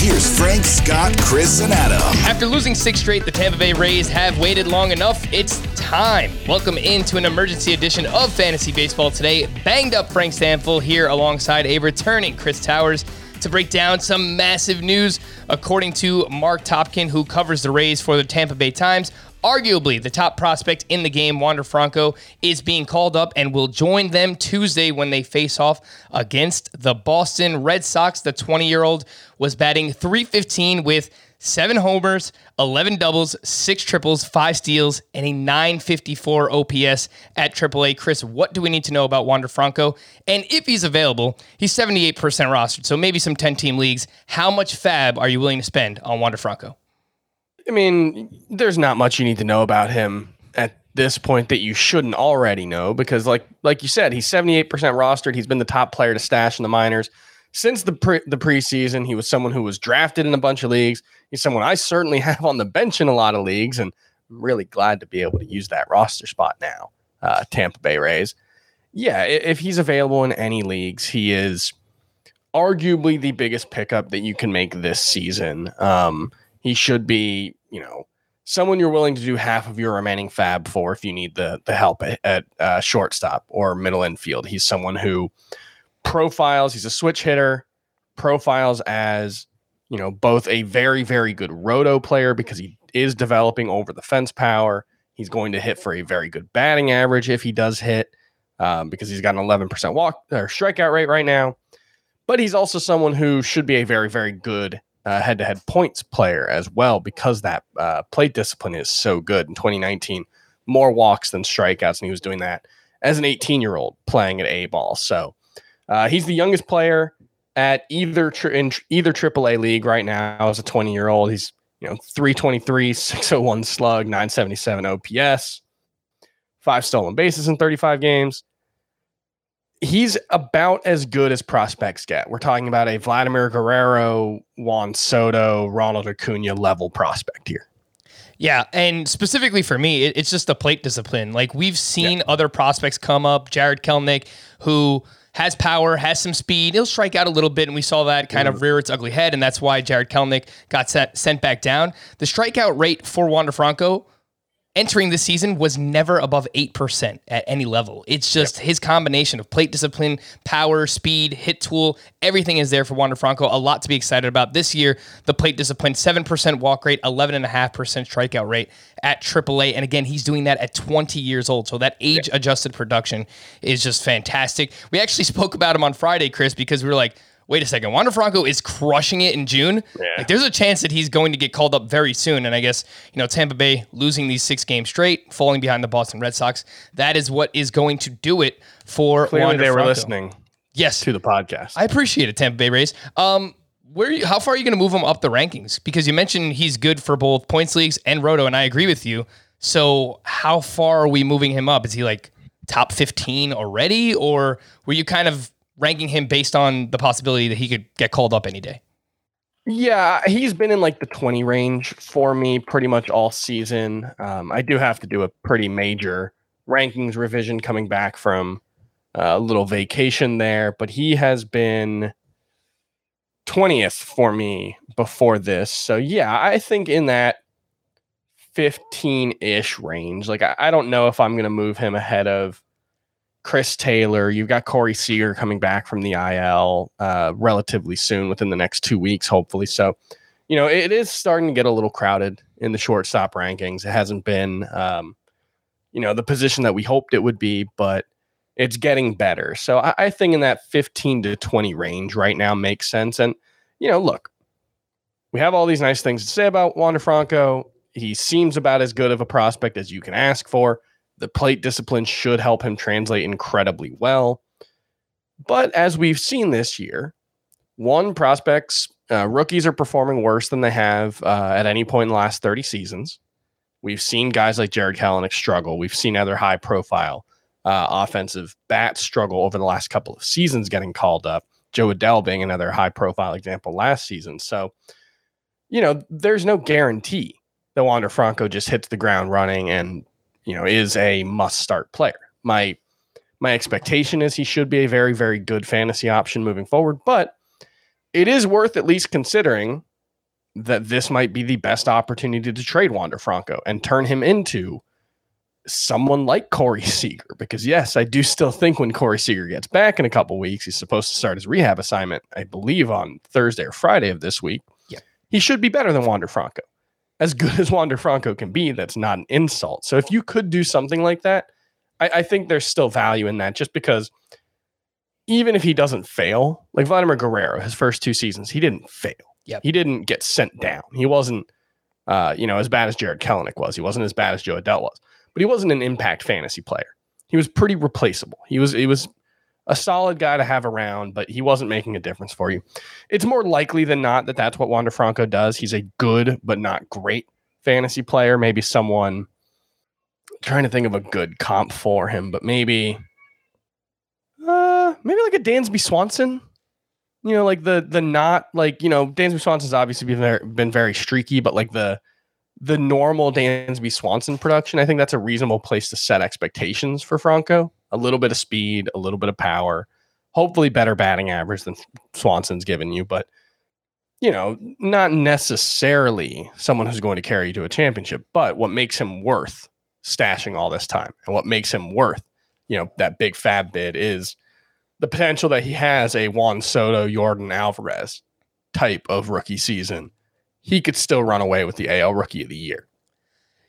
here's Frank, Scott, Chris, and Adam. After losing six straight, the Tampa Bay Rays have waited long enough. It's time. Welcome into an emergency edition of Fantasy Baseball today. Banged up Frank Stampfl here alongside a returning Chris Towers to break down some massive news. According to Marc Topkin, who covers the Rays for the Tampa Bay Times, arguably the top prospect in the game, Wander Franco, is being called up and will join them Tuesday when they face off against the Boston Red Sox. The 20 year old was batting 315 with seven homers, 11 doubles, six triples, five steals, and a 954 OPS at AAA. Chris, what do we need to know about Wander Franco? And if he's available, he's 78% rostered, so maybe some 10 team leagues. How much fab are you willing to spend on Wander Franco? I mean, there's not much you need to know about him at this point that you shouldn't already know because, like like you said, he's 78% rostered. He's been the top player to stash in the minors since the pre- the preseason. He was someone who was drafted in a bunch of leagues. He's someone I certainly have on the bench in a lot of leagues, and I'm really glad to be able to use that roster spot now. Uh, Tampa Bay Rays. Yeah, if he's available in any leagues, he is arguably the biggest pickup that you can make this season. Um, he should be, you know, someone you're willing to do half of your remaining fab for if you need the the help at, at uh, shortstop or middle infield. He's someone who profiles. He's a switch hitter. Profiles as you know both a very very good roto player because he is developing over the fence power. He's going to hit for a very good batting average if he does hit um, because he's got an 11% walk or strikeout rate right now. But he's also someone who should be a very very good head to head points player as well because that uh, plate discipline is so good. In 2019, more walks than strikeouts, and he was doing that as an 18 year old playing at A ball. So uh, he's the youngest player at either tri- in tr- either AAA league right now as a 20 year old. He's you know 323, 601 slug, 977 OPS, five stolen bases in 35 games he's about as good as prospects get. We're talking about a Vladimir Guerrero, Juan Soto, Ronald Acuna level prospect here. Yeah, and specifically for me, it, it's just the plate discipline. Like we've seen yeah. other prospects come up, Jarred Kelenic, who has power, has some speed. He'll strike out a little bit, and we saw that kind mm. of rear its ugly head, and that's why Jarred Kelenic got sent, sent back down. The strikeout rate for Wander Franco entering the season was never above 8% at any level. It's just yep. his combination of plate discipline, power, speed, hit tool, everything is there for Wander Franco. A lot to be excited about this year. The plate discipline, 7% walk rate, 11.5% strikeout rate at AAA. And again, he's doing that at 20 years old. So that age adjusted production is just fantastic. We actually spoke about him on Friday, Chris, because we were like, wait a second, Wander Franco is crushing it in June. Yeah. Like, there's a chance that he's going to get called up very soon. And I guess, you know, Tampa Bay losing these six games straight, falling behind the Boston Red Sox, that is what is going to do it for Clearly Wander they Franco. were listening. Yes. To the podcast. I appreciate it, Tampa Bay Rays. Um, where you, how far are you going to move him up the rankings? Because you mentioned he's good for both points leagues and roto, and I agree with you. So how far are we moving him up? Is he like top 15 already? Or were you kind of ranking him based on the possibility that he could get called up any day? Yeah, he's been in like the 20 range for me pretty much all season. Um, I do have to do a pretty major rankings revision coming back from a little vacation there, but he has been 20th for me before this. So, yeah, I think in that 15 ish range, like I, I don't know if I'm going to move him ahead of Chris Taylor. You've got Corey Seager coming back from the IL uh, relatively soon, within the next two weeks, hopefully. So, you know, it is starting to get a little crowded in the shortstop rankings. It hasn't been, um, you know, the position that we hoped it would be, but it's getting better. So I, I think in that 15 to 20 range right now makes sense. And, you know, look, we have all these nice things to say about Wander Franco. He seems about as good of a prospect as you can ask for. The plate discipline should help him translate incredibly well. But as we've seen this year, one prospects, uh, rookies are performing worse than they have uh, at any point in the last 30 seasons. We've seen guys like Jarred Kelenic struggle. We've seen other high profile uh, offensive bats struggle over the last couple of seasons getting called up. Jo Adell being another high profile example last season. So, you know, there's no guarantee that Wander Franco just hits the ground running and you know, is a must start player. My my expectation is he should be a very very good fantasy option moving forward, but it is worth at least considering that this might be the best opportunity to trade Wander Franco and turn him into someone like Corey Seager. Because yes, I do still think when Corey Seager gets back in a couple weeks, he's supposed to start his rehab assignment, I believe, on Thursday or Friday of this week. Yeah. He should be better than Wander Franco. As good as Wander Franco can be, that's not an insult. So if you could do something like that, I, I think there's still value in that just because even if he doesn't fail, like Vladimir Guerrero, his first two seasons, he didn't fail. Yep. He didn't get sent down. He wasn't, uh, you know, as bad as Jarred Kelenic was. He wasn't as bad as Jo Adell was, but he wasn't an impact fantasy player. He was pretty replaceable. He was, he was a solid guy to have around, but he wasn't making a difference for you. It's more likely than not that that's what Wander Franco does. He's a good but not great fantasy player. Maybe someone trying to think of a good comp for him, but maybe uh maybe like a Dansby Swanson. You know, like the the not like, you know, Dansby Swanson's obviously been very, been very streaky, but like the the normal Dansby Swanson production, I think that's a reasonable place to set expectations for Franco. A little bit of speed, a little bit of power, hopefully better batting average than Swanson's given you, but you know, not necessarily someone who's going to carry you to a championship, but what makes him worth stashing all this time and what makes him worth, you know, that big fab bid is the potential that he has a Juan Soto, Yordan Alvarez type of rookie season. He could still run away with the AL Rookie of the Year.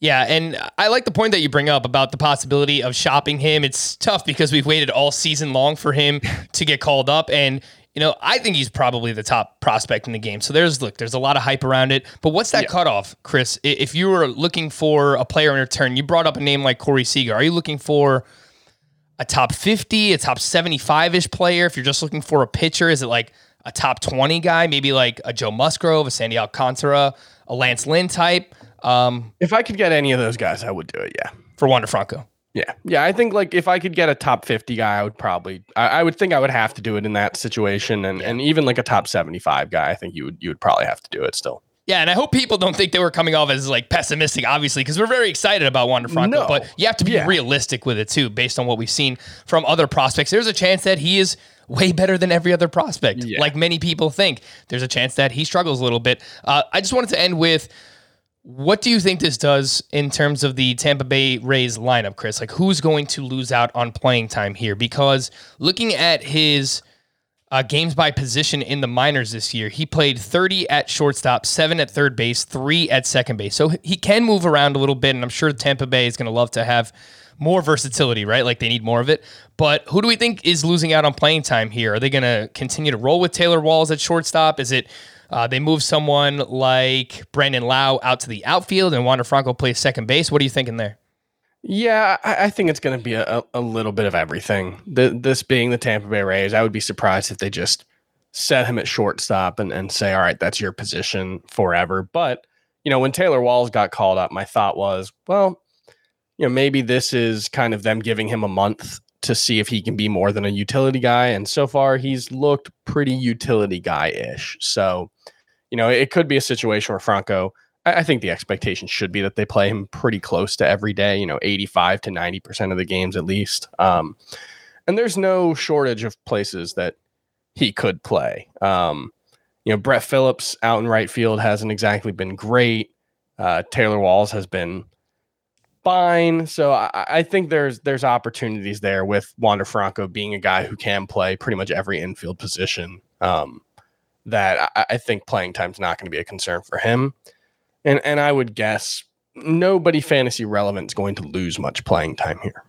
Yeah, and I like the point that you bring up about the possibility of shopping him. It's tough because we've waited all season long for him to get called up and you know, I think he's probably the top prospect in the game. So there's look, there's a lot of hype around it. But what's that Yeah. cutoff, Chris? If you were looking for a player in return, you brought up a name like Corey Seager. Are you looking for a top 50, a top 75 ish player? If you're just looking for a pitcher, is it like a top 20 guy? Maybe like a Joe Musgrove, a Sandy Alcantara, a Lance Lynn type um, If I could get any of those guys, I would do it. Yeah. for Wander Franco. Yeah. Yeah. I think like if I could get a top 50 guy, I would probably, I, I would think I would have to do it in that situation. And, and even like a top 75 guy, I think you would, you would probably have to do it still. Yeah, and I hope people don't think they were coming off as like pessimistic, obviously, because we're very excited about Wander Franco. No. But you have to be Yeah. realistic with it too, based on what we've seen from other prospects. There's a chance that he is way better than every other prospect, Yeah. like many people think. There's a chance that he struggles a little bit. Uh, I just wanted to end with. What do you think this does in terms of the Tampa Bay Rays lineup, Chris? Like, who's going to lose out on playing time here? Because looking at his uh, games by position in the minors this year. He played 30 at shortstop, seven at third base, three at second base. So he can move around a little bit, and I'm sure Tampa Bay is going to love to have more versatility, right? Like they need more of it. But who do we think is losing out on playing time here? Are they going to continue to roll with Taylor Walls at shortstop? Is it uh, they move someone like Brandon Lowe out to the outfield and Wander Franco plays second base? What are you thinking there? Yeah, I, I think it's going to be a, a little bit of everything. The, this being the Tampa Bay Rays, I would be surprised if they just set him at shortstop and, and say, all right, that's your position forever. But, you know, when Taylor Walls got called up, my thought was, well, you know, maybe this is kind of them giving him a month to see if he can be more than a utility guy. And so far, he's looked pretty utility guy ish. So, you know, it could be a situation where Franco, I, I think the expectation should be that they play him pretty close to every day, you know, 85 to 90% of the games at least. Um, and there's no shortage of places that he could play. Um, you know, Brett Phillips out in right field hasn't exactly been great. Uh, Taylor Walls has been fine. So I, I think there's there's opportunities there with Wander Franco being a guy who can play pretty much every infield position. Um, that I, I think playing time's not going to be a concern for him. And and I would guess nobody fantasy relevant is going to lose much playing time here.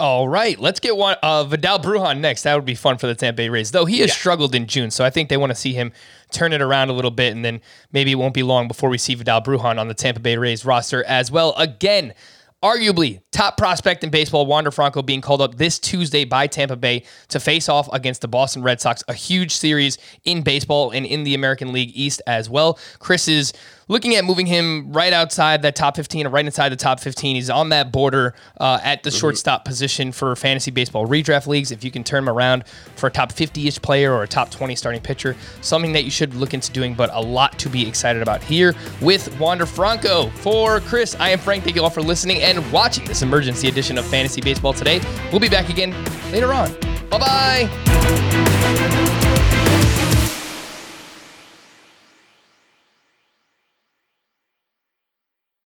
All right, let's get one uh, Vidal Brujan next. That would be fun for the Tampa Bay Rays, though he has struggled in June. So I think they want to see him turn it around a little bit, and then maybe it won't be long before we see Vidal Brujan on the Tampa Bay Rays roster as well. Again, arguably top prospect in baseball, Wander Franco being called up this Tuesday by Tampa Bay to face off against the Boston Red Sox, a huge series in baseball and in the American League East as well. Chris is looking at moving him right outside that top 15 or right inside the top 15. He's on that border uh, at the shortstop position for fantasy baseball redraft leagues. If you can turn him around for a top 50 ish player or a top 20 starting pitcher, something that you should look into doing, but a lot to be excited about here with Wander Franco. For Chris, I am Frank. Thank you all for listening and watching this emergency edition of Fantasy Baseball today. We'll be back again later on. Bye bye.